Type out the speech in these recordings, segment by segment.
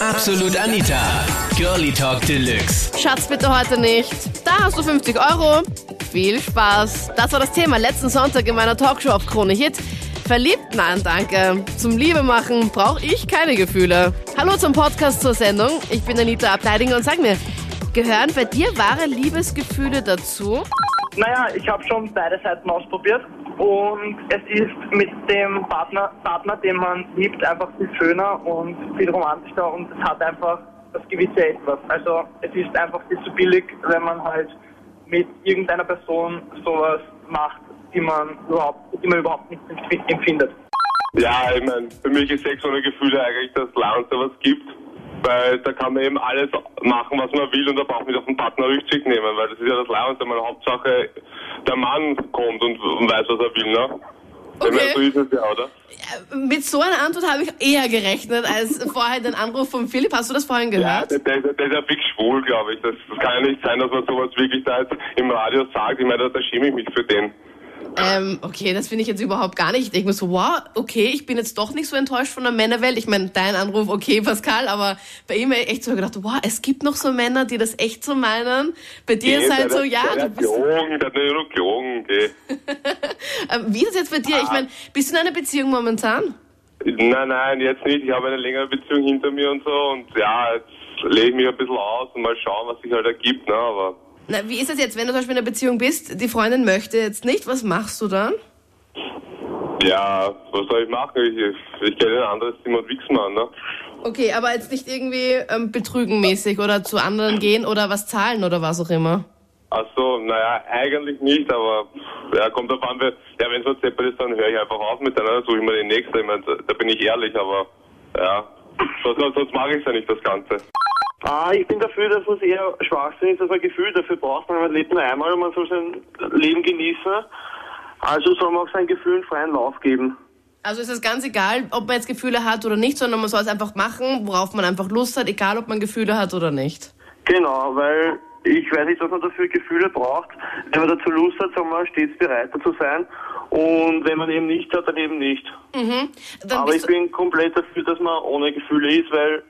Absolut Anita. Girlie Talk Deluxe. Schatz, bitte heute nicht. Da hast du 50 Euro. Viel Spaß. Das war das Thema letzten Sonntag in meiner Talkshow auf Krone Hit. Verliebt? Nein, danke. Zum Liebe machen brauche ich keine Gefühle. Hallo zum Podcast zur Sendung. Ich bin Anita Ableidinger und sag mir, gehören bei dir wahre Liebesgefühle dazu? Naja, ich habe schon beide Seiten ausprobiert und es ist mit dem Partner, Partner, den man liebt, einfach viel schöner und viel romantischer und es hat einfach das gewisse Etwas. Also es ist einfach viel zu billig, wenn man halt mit irgendeiner Person sowas macht, die man überhaupt, die man überhaupt nicht empf- empfindet. Ja, ich meine, für mich ist Sex ohne Gefühle eigentlich das Klarste, was es gibt. Weil da kann man eben alles machen, was man will und da braucht man nicht auf den Partner Rücksicht nehmen, weil das ist ja das Klarste. Man Hauptsache, der Mann kommt und, und weiß, was er will, ne? Okay. so ist es ja, oder? Mit so einer Antwort habe ich eher gerechnet als vorher den Anruf von Philipp. Hast du das vorhin Ja, gehört? der, der, ist ja- der ist ja fix schwul, glaube ich. Das, das kann ja nicht sein, dass man sowas wirklich da jetzt im Radio sagt. Ich meine, da schäme ich mich für den. Ähm, okay, das finde ich jetzt überhaupt gar nicht. Ich denke mir so, wow, okay, ich bin jetzt doch nicht so enttäuscht von der Männerwelt. Ich meine, dein Anruf, okay, Pascal, aber bei ihm echt so gedacht, wow, es gibt noch so Männer, die das echt so meinen. Bei dir ist der- halt so, ja, der du bist. gelogen, der gelogen, geh. Ähm, wie ist das jetzt bei dir? Ich meine, bist du in einer Beziehung momentan? Nein, nein, jetzt nicht. Ich habe eine längere Beziehung hinter mir und so und ja, jetzt lege ich mich ein bisschen aus und mal schauen, was sich halt ergibt, ne, aber Na, wie ist das jetzt, wenn du zum Beispiel in einer Beziehung bist, die Freundin möchte jetzt nicht, was machst du dann? ja, was soll ich machen? Ich, ich, in ein anderes Zimmer und wichs mal, ne? Okay, aber jetzt nicht irgendwie ähm, betrügenmäßig oder zu anderen gehen oder was zahlen oder was auch immer. Ach so, naja, eigentlich nicht, aber ja, kommt drauf an, ja, wenn es was deppert ist, dann höre ich einfach auf mit einer, suche ich mir den nächsten. Ich meine, da, bin ich ehrlich, aber ja, sonst, sonst mache ich ja nicht das Ganze. Ah, ich bin dafür, dass es eher Schwachsinn ist, dass man Gefühl dafür braucht. Man lebt nur einmal und man soll sein Leben genießen. Also soll man auch seinen Gefühlen freien Lauf geben. Also ist es ganz egal, ob man jetzt Gefühle hat oder nicht, sondern man soll es einfach machen, worauf man einfach Lust hat, egal ob man Gefühle hat oder nicht. Genau, weil ich weiß nicht, was man dafür Gefühle braucht. Wenn man dazu Lust hat, soll man stets bereit dazu sein. Und wenn man eben nicht hat, dann eben nicht. Mhm. Dann Aber ich bin komplett dafür, dass man ohne Gefühle ist, weil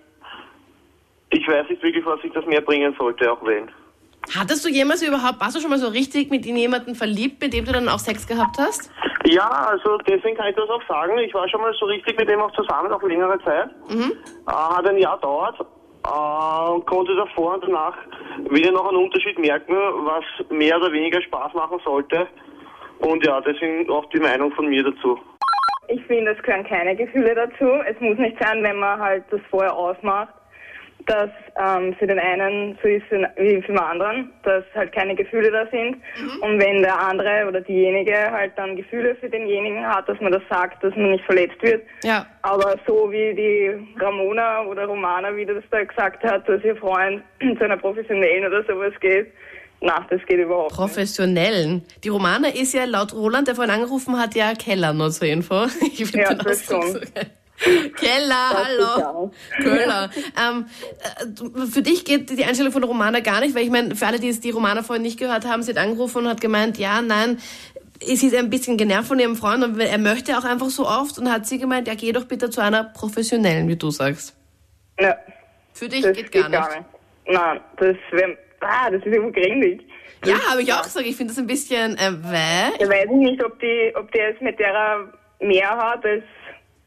ich weiß nicht wirklich, was sich das mehr bringen sollte, auch wenn. hattest du jemals überhaupt, warst du schon mal so richtig mit in jemanden verliebt, mit dem du dann auch Sex gehabt hast? Ja, also deswegen kann ich das auch sagen. Ich war schon mal so richtig mit dem auch zusammen auf längere Zeit. Mhm. Äh, hat ein Jahr dauert äh, und konnte davor und danach wieder noch einen Unterschied merken, was mehr oder weniger Spaß machen sollte. Und ja, deswegen auch die Meinung von mir dazu. Ich finde, es gehören keine Gefühle dazu. Es muss nicht sein, wenn man halt das vorher ausmacht, dass ähm, für den einen so ist wie für den anderen, dass halt keine Gefühle da sind. Und wenn der andere oder diejenige halt dann Gefühle für denjenigen hat, dass man das sagt, dass man nicht verletzt wird. Ja. Aber so wie die Ramona oder Romana, wie das da gesagt hat, dass ihr Freund zu einer Professionellen oder sowas geht, na, das geht überhaupt nicht. Professionellen. Die Romana ist ja laut Roland, der vorhin angerufen hat, ja Keller, nur zur Info. Ich Ja, das schon. so. Keller, hallo. Köhler. Ähm, äh, für dich geht die Einstellung von der Romana gar nicht, weil ich meine, für alle, die es die Romana vorhin nicht gehört haben, sie hat angerufen und hat gemeint, ja, nein, sie ist ein bisschen genervt von ihrem Freund und er möchte auch einfach so oft und hat sie gemeint, ja, geh doch bitte zu einer professionellen, wie du sagst. Ja. Für dich Das geht gar nicht. Nein, das wäre, ah, das ist immer gründig. Ja, habe ich auch gesagt. Ich finde das ein bisschen, äh, weh. Ich weiß nicht, ob die, ob der jetzt mit der mehr hat als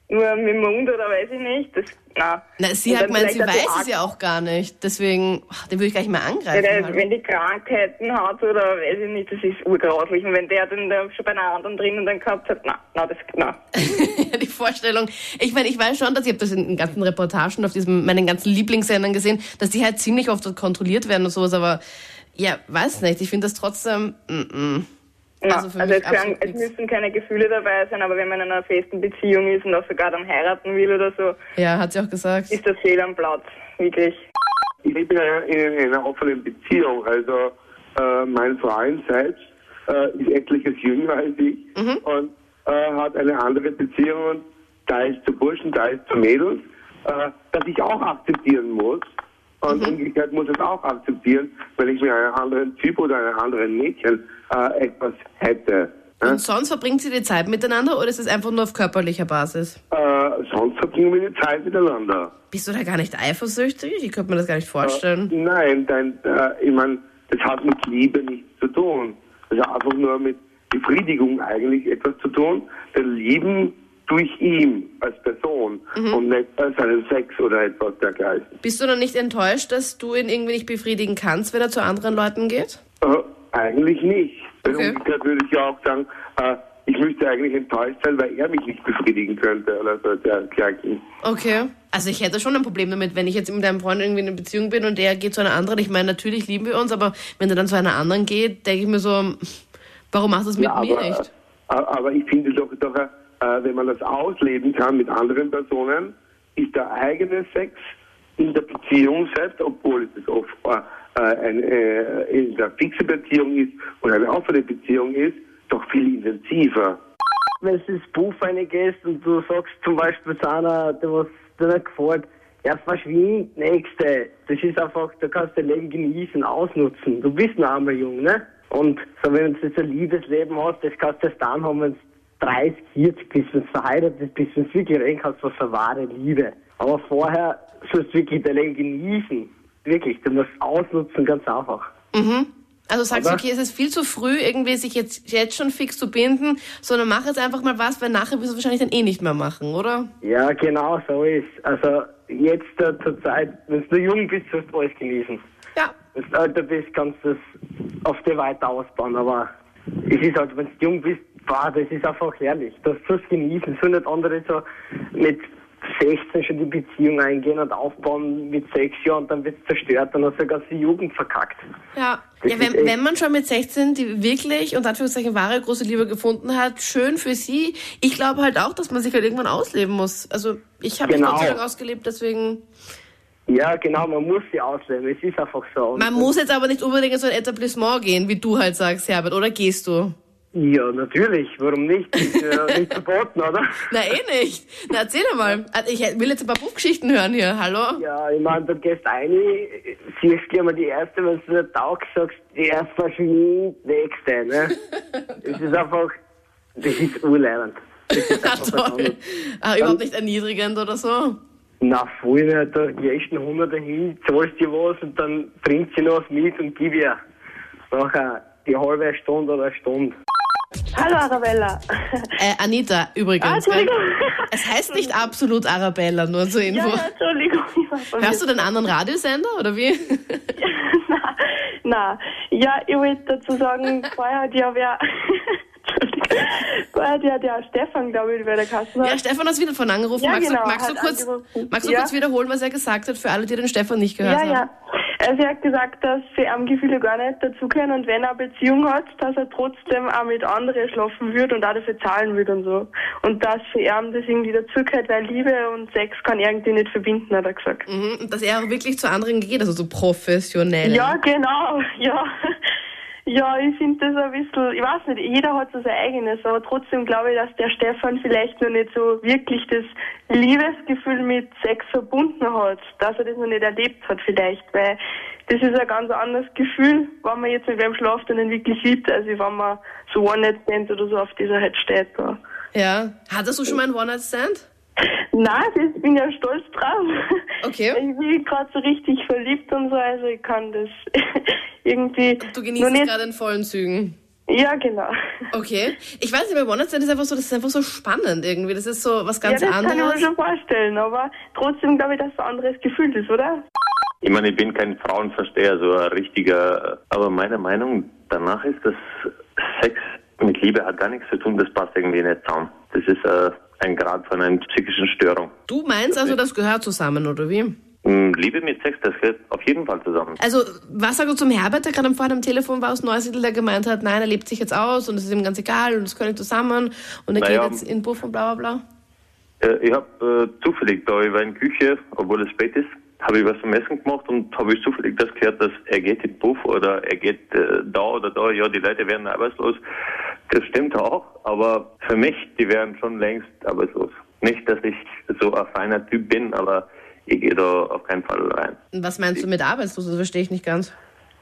nur mit dem Mund oder weiß ich nicht. Das, na. Na, sie Und hat gemeint, sie weiß es ja auch gar nicht. Deswegen, ach, den würde ich gleich mal Ja, angreifen. der, hallo. wenn die Krankheiten hat oder weiß ich nicht, das ist urgrauslich. Und wenn der dann da schon bei einer anderen drinnen dann gehabt hat, na, na, das, na. die Vorstellung. Ich meine, ich weiß schon, dass ich habe das in den ganzen Reportagen auf diesem, meinen ganzen Lieblingssendern gesehen, dass die halt ziemlich oft kontrolliert werden und sowas, aber ja, weiß nicht. Ich finde das trotzdem. Mm -mm. Na. Also für Also, können, absolut es nichts. müssen keine Gefühle dabei sein, aber wenn man in einer festen Beziehung ist und auch sogar dann heiraten will oder so, Ja, hat sie auch gesagt. ist das fehl am Platz. Wirklich. Ich bin in einer, in einer offenen Beziehung. Also äh, mein Freund selbst äh, ist etliches jünger als ich und äh, hat eine andere Beziehung da ist zu Burschen, da ist zu Mädels, äh, dass ich auch akzeptieren muss. Und umgekehrt muss es auch akzeptieren, wenn ich mit einem anderen Typ oder einem anderen Mädchen äh, etwas hätte. Ja? Und sonst verbringt sie die Zeit miteinander oder ist es einfach nur auf körperlicher Basis? Äh, sonst verbringen wir die Zeit miteinander. Bist du da gar nicht eifersüchtig? Ich könnte mir das gar nicht vorstellen. Äh, nein, dein, äh, ich meine, das hat mit Liebe nichts zu tun. Das hat einfach nur mit Befriedigung eigentlich etwas zu tun. Denn Lieben durch ihn als Person und nicht als seinen Sex oder etwas dergleichen. Bist du dann nicht enttäuscht, dass du ihn irgendwie nicht befriedigen kannst, wenn er zu anderen Leuten geht? Äh, eigentlich nicht. Okay. umgekehrt würde ich ja auch sagen, äh, ich müsste eigentlich enttäuscht sein, weil er mich nicht befriedigen könnte oder so dergleichen. Okay. Also ich hätte schon ein Problem damit, wenn ich jetzt mit deinem Freund irgendwie in einer Beziehung bin und der geht zu einer anderen. Ich meine, natürlich lieben wir uns, aber wenn er dann zu einer anderen geht, denke ich mir so, warum machst du es mit Ja, mir aber, nicht? äh, aber ich finde doch, doch äh, wenn man das ausleben kann mit anderen Personen, ist der eigene Sex in der Beziehung selbst, obwohl es oft äh, ein, äh, in der fixe Beziehung ist oder eine offene Beziehung ist, doch viel intensiver. wenn du ins Buch reingehst und du sagst zum Beispiel zu einer, der was dir nicht gefällt, ja, verschwind, nächste. Das ist einfach, da kannst du dein Leben genießen, ausnutzen. Du bist noch einmal jung, ne? Und so, wenn du jetzt ein Liebesleben hast, das kannst du erst dann haben, wenn du 30, 40 bist, wenn du verheiratet bist, wenn du wirklich reden kannst, was für wahre Liebe. Aber vorher sollst du wirklich dein Leben genießen. Wirklich, du musst ausnutzen, ganz einfach. Also sagst du, okay, es ist viel zu früh, irgendwie sich jetzt, jetzt schon fix zu binden, sondern mach jetzt einfach mal was, weil nachher wirst du wahrscheinlich dann eh nicht mehr machen, oder? Ja, genau so ist. Also jetzt äh, zur Zeit, wenn du jung bist, sollst du alles genießen. Ja. Wenn du älter bist, kannst du das auf dir weiter ausbauen, aber es ist halt, wenn du jung bist, boah, das ist einfach herrlich. Das du genießen. So nicht andere so mit 16 schon die Beziehung eingehen und aufbauen mit sechs Jahren und dann wird es zerstört, dann hast du die ganze Jugend verkackt. Ja, Das ja wenn, wenn man schon mit 16 die wirklich und Anführungszeichen wahre große Liebe gefunden hat, schön für sie. Ich glaube halt auch, dass man sich halt irgendwann ausleben muss. Also ich habe mich Genau. Gott sei Dank ausgelebt, deswegen. Ja, genau, man muss sie ausleben. Es ist einfach so. Und Man muss jetzt aber nicht unbedingt in so ein Etablissement gehen, wie du halt sagst, Herbert, oder gehst du? Ja, natürlich. Warum nicht? Ist ja nicht verboten, oder? Na eh nicht. Na erzähl mal. Also, Ich will jetzt ein paar Buchgeschichten hören hier. Hallo? Ja, ich meine, du gehst rein, siehst gleich mal die erste, wenn du nicht taugst, sagst, die erste verschwindet, nächste, ne? Das ist einfach, das ist urleidend. Das ist Na einfach was toll. Ah, überhaupt nicht erniedrigend oder so. Na, voll nicht, da gehst du Hunderter hin, zahlst dir was und dann bringt sie noch was mit und gib ihr. Nachher die halbe Stunde oder eine Stunde. Hallo Arabella. Äh, Anita, übrigens. Ah, Entschuldigung. Es heißt nicht absolut Arabella, nur zur Ja, Info. ja, Entschuldigung. Hörst du den anderen Radiosender oder wie? na, na, ja, ich wollte dazu sagen, vorher hat ja wer, vorher hat ja der Stefan, glaube ich, bei der Kasse. Ja, Stefan hat wieder von angerufen. Ja, magst genau, du, magst du, kurz, angerufen. magst du Ja. kurz wiederholen, was er gesagt hat, für alle, die den Stefan nicht gehört ja, haben? ja. Also er hat gesagt, dass sie am Gefühle gar nicht dazugehören und wenn er eine Beziehung hat, dass er trotzdem auch mit anderen schlafen würde und auch dafür zahlen würde und so. Und dass für ihn das irgendwie dazugehört, weil Liebe und Sex kann irgendwie nicht verbinden, hat er gesagt. Mhm, und dass er auch wirklich zu anderen geht, also so professionell. Ja, genau, ja. Ja, ich finde das ein bisschen, ich weiß nicht, jeder hat so sein eigenes, aber trotzdem glaube ich, dass der Stefan vielleicht noch nicht so wirklich das Liebesgefühl mit Sex verbunden hat, dass er das noch nicht erlebt hat vielleicht, weil das ist ein ganz anderes Gefühl, wenn man jetzt mit wem schlaft und ihn wirklich liebt, als wenn man so One-Night-Stand oder so auf dieser halt steht. Da. ja. Hattest du schon mal einen One-Night-Stand? Nein, das, ich bin ja stolz drauf. Okay. Ich bin gerade so richtig verliebt und so, also ich kann das irgendwie Du genießt es nicht. gerade in vollen Zügen. Ja, genau. Okay. Ich weiß nicht, bei One-Night-Stand ist einfach so, das ist einfach so spannend irgendwie. Das ist so was ganz ja, das kann ich mir anderes. schon vorstellen, aber trotzdem glaube ich, dass es ein anderes Gefühl ist, oder? Ich meine, ich bin kein Frauenversteher, so ein richtiger, aber meiner Meinung danach ist, dass Sex mit Liebe hat gar nichts zu tun, das passt irgendwie nicht zusammen. Das ist äh, ein Grad von einer psychischen Störung. Du meinst also, das gehört zusammen, oder wie? Mm, Liebe mit Sex, das gehört auf jeden Fall zusammen. Also, was sagst du zum Herbert, der gerade vorhin am Telefon war aus Neusiedl, der gemeint hat, nein, er lebt sich jetzt aus und es ist ihm ganz egal und es nicht zusammen und er Naja, geht jetzt in Buff und bla bla bla. Äh, ich habe äh, zufällig da, ich war in der Küche, obwohl es spät ist, habe ich was zum Essen gemacht und habe ich zufällig das gehört, dass er geht in Puff oder er geht äh, da oder da, ja, die Leute werden arbeitslos. Das stimmt auch, aber für mich, die wären schon längst arbeitslos. Nicht, dass ich so ein feiner Typ bin, aber ich gehe da auf keinen Fall rein. Was meinst du mit arbeitslos? Das verstehe ich nicht ganz.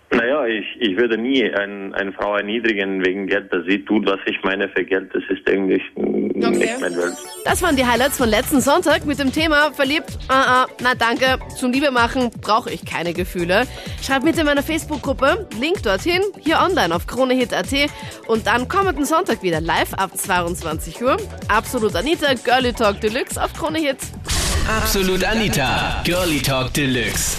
Naja, ich, ich würde nie ein, eine Frau erniedrigen wegen Geld, dass sie tut, was ich meine für Geld. Das ist eigentlich Okay. nicht mein Welt. Das waren die Highlights von letzten Sonntag mit dem Thema verliebt. Ah, ah, na danke, zum Liebe machen brauche ich keine Gefühle. Schreibt mit in meiner Facebook-Gruppe, Link dorthin, hier online auf kronehit.at und dann kommenden Sonntag wieder live ab 22 Uhr. Absolut Anita, Girlie Talk Deluxe auf Krone Hit. Absolut Anita, Girlie Talk Deluxe.